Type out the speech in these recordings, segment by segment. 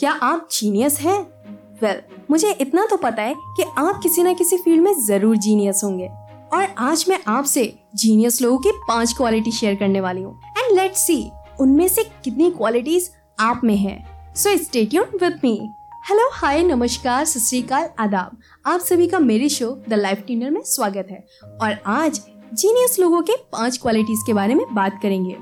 क्या आप जीनियस हैं? वेल well, मुझे इतना तो पता है कि आप किसी ना किसी फ़ील्ड में ज़रूर जीनियस होंगे। और आज मैं आपसे जीनियस लोगों की पाँच क्वालिटी शेयर करने वाली हूँ। एंड लेट्स सी उनमें से कितनी क्वालिटीज आप में है। So stay tune with me hello hi नमस्कार सत आदाब। आप सभी का मेरे शो द लाइफ टीनर में स्वागत है। और आज जीनियस लोगों के पाँच क्वालिटीज के बारे में बात करेंगे।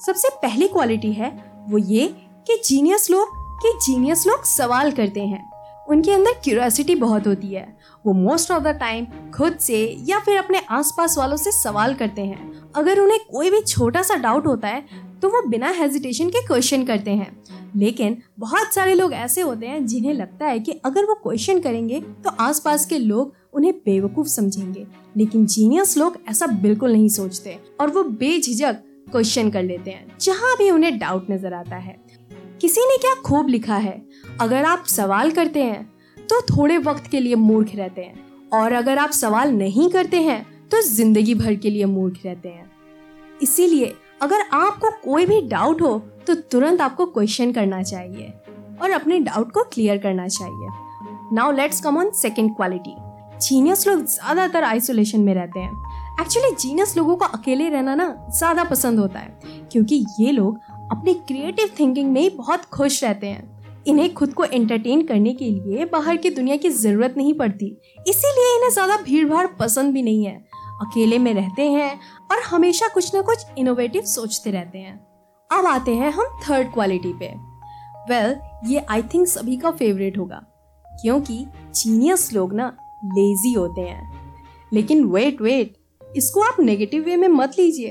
सबसे पहली क्वालिटी है वो ये कि जीनियस लोग कि जीनियस लोग सवाल करते हैं। उनके अंदर क्यूरियोसिटी बहुत होती है। वो मोस्ट ऑफ़ द टाइम खुद से या फिर अपने आसपास वालों से सवाल करते हैं। अगर उन्हें कोई भी छोटा सा डाउट होता है तो वो बिना हेजिटेशन के क्वेश्चन करते हैं। लेकिन बहुत सारे लोग ऐसे होते हैं जिन्हें लगता है कि अगर वो क्वेश्चन करेंगे तो आसपास के लोग उन्हें बेवकूफ़ समझेंगे। लेकिन जीनियस लोग ऐसा बिल्कुल नहीं सोचते और वो बेझिझक क्वेश्चन कर लेते हैं, जहाँ भी उन्हें डाउट नज़र आता है। किसी ने क्या खूब लिखा है? अगर आप सवाल करते हैं तो थोड़े वक्त के लिए मूर्ख रहते हैं। और अगर आप सवाल नहीं करते हैं तो ज़िंदगी भर के लिए मूर्ख रहते हैं। इसीलिए, अगर आपको कोई भी डाउट हो तो तुरंत आपको क्वेश्चन करना चाहिए। और अपने डाउट को क्लियर करना चाहिए। Now let's come on second quality genius लोग ज़्यादातर आइसोलेशन में रहते हैं। एक्चुअली जीनियस लोगों को अकेले रहना ना, ज़्यादा पसंद होता है। क्योंकि ये लोग अपनी क्रिएटिव थिंकिंग में बहुत खुश रहते हैं। इन्हें खुद को एंटरटेन करने के लिए बाहर की दुनिया की ज़रूरत नहीं पड़ती। इसीलिए इन्हें ज़्यादा भीड़ भाड़ पसंद भी नहीं है। अकेले में रहते हैं और हमेशा कुछ ना कुछ इनोवेटिव सोचते रहते हैं। अब आते हैं हम थर्ड क्वालिटी पे। वेल well, ये आई थिंक सभी का फेवरेट होगा। क्योंकि जीनियस लोग ना लेजी होते हैं। लेकिन वेट वेट इसको आप नेगेटिव वे में मत लीजिए।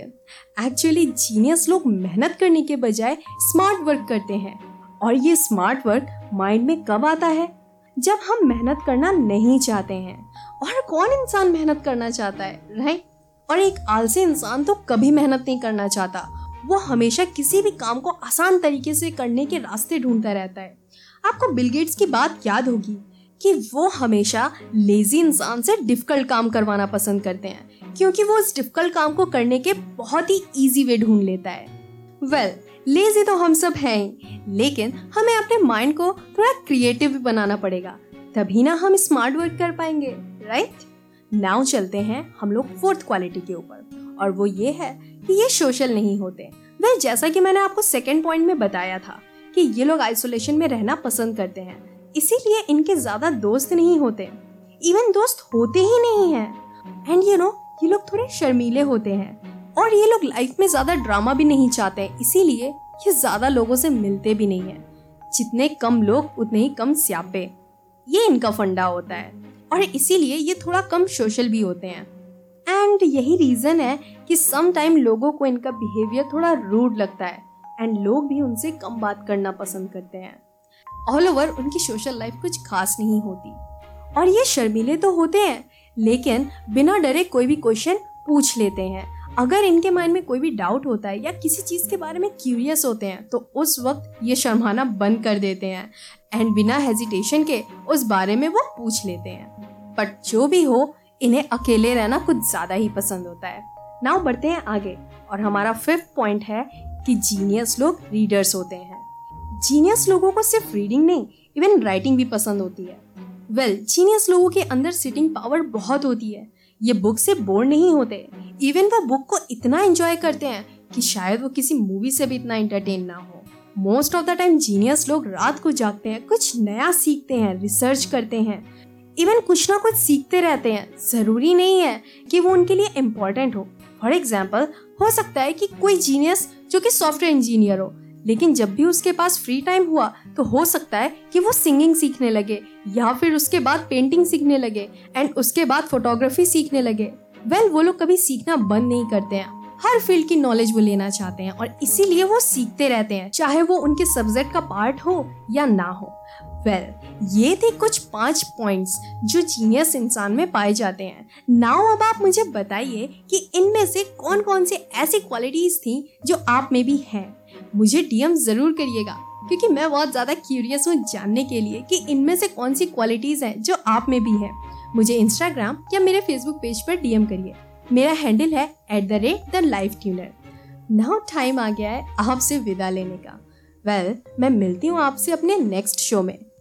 एक्चुअली जीनियस लोग मेहनत करने के बजाय स्मार्ट वर्क करते हैं। और ये स्मार्ट वर्क माइंड में कब आता है? जब हम मेहनत करना नहीं चाहते हैं। और कौन इंसान मेहनत करना चाहता है राइट और एक आलसी इंसान तो कभी मेहनत नहीं करना चाहता। वो हमेशा किसी भी काम को आसान तरीके से करने के रास्ते ढूंढता रहता है। आपको बिलगेट्स की बात याद होगी कि वो हमेशा लेजी इंसान से डिफ़िकल्ट काम करवाना पसंद करते हैं। क्योंकि वो इस डिफ़िकल्ट काम को करने के बहुत ही इजी वे ढूंढ लेता है। वेल well, लेजी तो हम सब हैं लेकिन हमें अपने माइंड को थोड़ा क्रिएटिव भी बनाना पड़ेगा। तभी ना हम स्मार्ट वर्क कर पाएँगे राइट नाउ चलते हैं हम लोग फोर्थ क्वालिटी के ऊपर। और वो ये है कि ये सोशल नहीं होते। वेल जैसा कि मैंने आपको सेकेंड पॉइंट में बताया था कि ये लोग आइसोलेशन में रहना पसंद करते हैं। इसीलिए इनके ज़्यादा दोस्त नहीं होते। इवन दोस्त होते ही नहीं है। एंड यू नो ये लोग थोड़े शर्मीले होते हैं। और ये लोग लाइफ में ज़्यादा ड्रामा भी नहीं चाहते, इसीलिए ये ज़्यादा लोगों से मिलते भी नहीं है। जितने कम लोग, उतने ही कम स्यापे। ये इनका फंडा होता है। और इसीलिए ये थोड़ा कम सोशल भी होते हैं। एंड यही रीजन है कि सम टाइम लोगों को इनका बिहेवियर थोड़ा रूड लगता है। एंड लोग भी उनसे कम बात करना पसंद करते हैं। ऑल ओवर उनकी सोशल लाइफ कुछ खास नहीं होती। और ये शर्मीले तो होते हैं लेकिन बिना डरे कोई भी क्वेश्चन पूछ लेते हैं। अगर इनके माइंड में कोई भी डाउट होता है या किसी चीज़ के बारे में क्यूरियस होते हैं तो उस वक्त ये शर्माना बंद कर देते हैं एंड बिना हेजिटेशन के उस बारे में वो पूछ लेते हैं। बट जो भी हो, इन्हें अकेले रहना कुछ ज़्यादा ही पसंद होता है। नाउ बढ़ते हैं आगे और हमारा फिफ्थ पॉइंट है कि जीनियस लोग रीडर्स होते हैं। जीनियस लोगों को सिर्फ़ रीडिंग नहीं इवन राइटिंग भी पसंद होती है। वेल well, जीनियस लोगों के अंदर सिटिंग पावर बहुत होती है। ये बुक से बोर नहीं होते। इवन वो बुक को इतना एंजॉय करते हैं कि शायद वो किसी मूवी से भी इतना एंटरटेन ना हो। Most of the time genius लोग रात को जागते हैं कुछ नया सीखते हैं रिसर्च करते हैं। इवन कुछ ना कुछ सीखते रहते हैं। ज़रूरी नहीं है कि वो उनके लिए इम्पोर्टेंट हो। फॉर एग्ज़ाम्पल हो सकता है कि कोई जीनियस जो कि सॉफ्टवेयर इंजीनियर हो लेकिन जब भी उसके पास फ्री टाइम हुआ तो हो सकता है कि वो सिंगिंग सीखने लगे या फिर उसके बाद पेंटिंग सीखने लगे एंड उसके बाद फोटोग्राफी सीखने लगे। वेल well, वो लोग कभी सीखना बंद नहीं करते हैं। हर फ़ील्ड की नॉलेज वो लेना चाहते हैं और इसीलिए वो सीखते रहते हैं चाहे वो उनके सब्जेक्ट का पार्ट हो या ना हो। वेल well, ये थे कुछ पाँच पॉइंट्स जो जीनियस इंसान में पाए जाते हैं। नाउ अब आप मुझे बताइए कि इनमें से कौन कौन सी ऐसी क्वालिटीज थी जो आप में भी हैं। मुझे डीएम ज़रूर करिएगा क्योंकि मैं बहुत ज़्यादा क्यूरियस हूँ जानने के लिए कि इनमें से कौन सी क्वालिटीज़ हैं जो आप में भी है। मुझे इंस्टाग्राम या मेरे फेसबुक पेज पर डीएम करिए। मेरा हैंडल है at the rate the life tuner now time आ गया है आपसे विदा लेने का। वेल well, मैं मिलती हूँ आपसे अपने नेक्स्ट शो में।